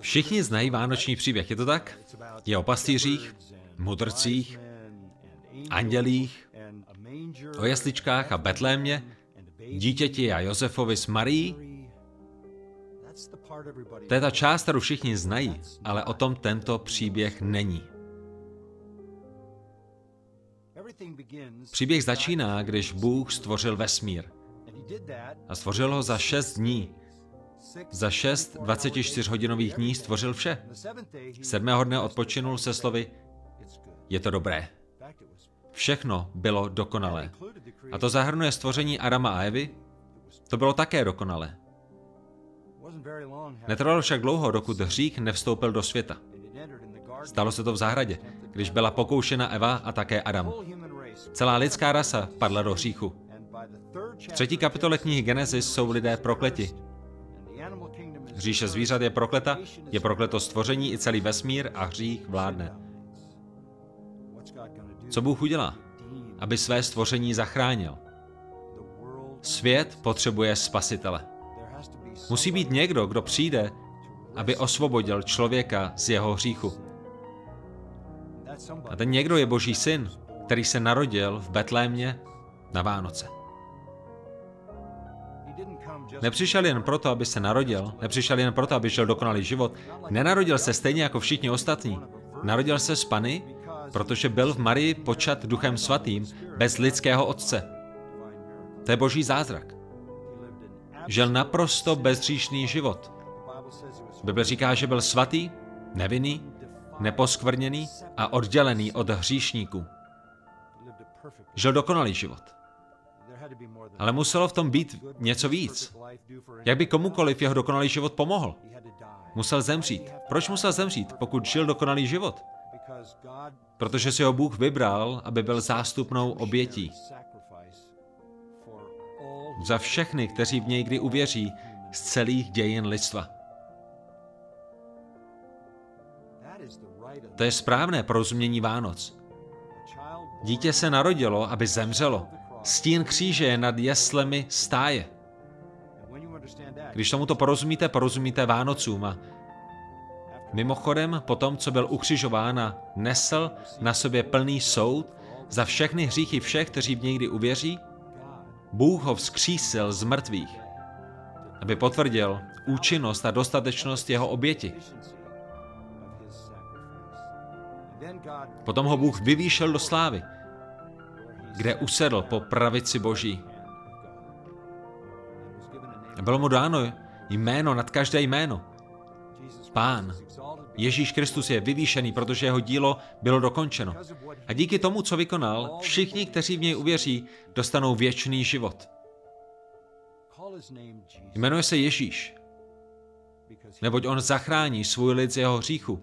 Všichni znají vánoční příběh, je to tak? Je o pastýřích, mudrcích, andělích, o jesličkách a Betlémě, dítěti a Josefovi s Marií. To je ta část, kterou všichni znají, ale o tom tento příběh není. Příběh začíná, když Bůh stvořil vesmír. A stvořil ho za šest dní. Za šest 24-hodinových dní stvořil vše. Sedmého dne odpočinul se slovy, je to dobré. Všechno bylo dokonalé. A to zahrnuje stvoření Adama a Evy. To bylo také dokonalé. Netrvalo však dlouho, dokud hřích nevstoupil do světa. Stalo se to v zahradě, když byla pokoušena Eva a také Adam. Celá lidská rasa padla do hříchu. V třetí kapitole knihy Genesis jsou lidé prokleti. Říše zvířat je prokleta, je prokleto stvoření i celý vesmír a hřích vládne. Co Bůh udělá? Aby své stvoření zachránil. Svět potřebuje spasitele. Musí být někdo, kdo přijde, aby osvobodil člověka z jeho hříchu. A ten někdo je Boží syn, který se narodil v Betlémě na Vánoce. Nepřišel jen proto, aby se narodil, nepřišel jen proto, aby žil dokonalý život, nenarodil se stejně jako všichni ostatní. Narodil se z Pany, protože byl v Marii počat Duchem Svatým bez lidského otce. To je boží zázrak. Žil naprosto bezříšný život. Bible říká, že byl svatý, nevinný, neposkvrněný a oddělený od hříšníků. Žil dokonalý život. Ale muselo v tom být něco víc. Jak by komukoliv jeho dokonalý život pomohl? Musel zemřít. Proč musel zemřít, pokud žil dokonalý život? Protože si ho Bůh vybral, aby byl zástupnou obětí. Za všechny, kteří v něj kdy uvěří z celých dějin lidstva. To je správné porozumění Vánoc. Dítě se narodilo, aby zemřelo. Stín kříže je nad jeslemi stáje. Když tomuto porozumíte, porozumíte Vánocům a mimochodem, po tom, co byl ukřižován a nesl na sobě plný soud za všechny hříchy všech, kteří v někdy uvěří, Bůh ho vzkřísil z mrtvých, aby potvrdil účinnost a dostatečnost jeho oběti. Potom ho Bůh vyvýšel do slávy, kde usedl po pravici Boží. Bylo mu dáno jméno nad každé jméno. Pán. Ježíš Kristus je vyvýšený, protože jeho dílo bylo dokončeno. A díky tomu, co vykonal, všichni, kteří v něj uvěří, dostanou věčný život. Jmenuje se Ježíš, neboť on zachrání svůj lid z jeho hříchu.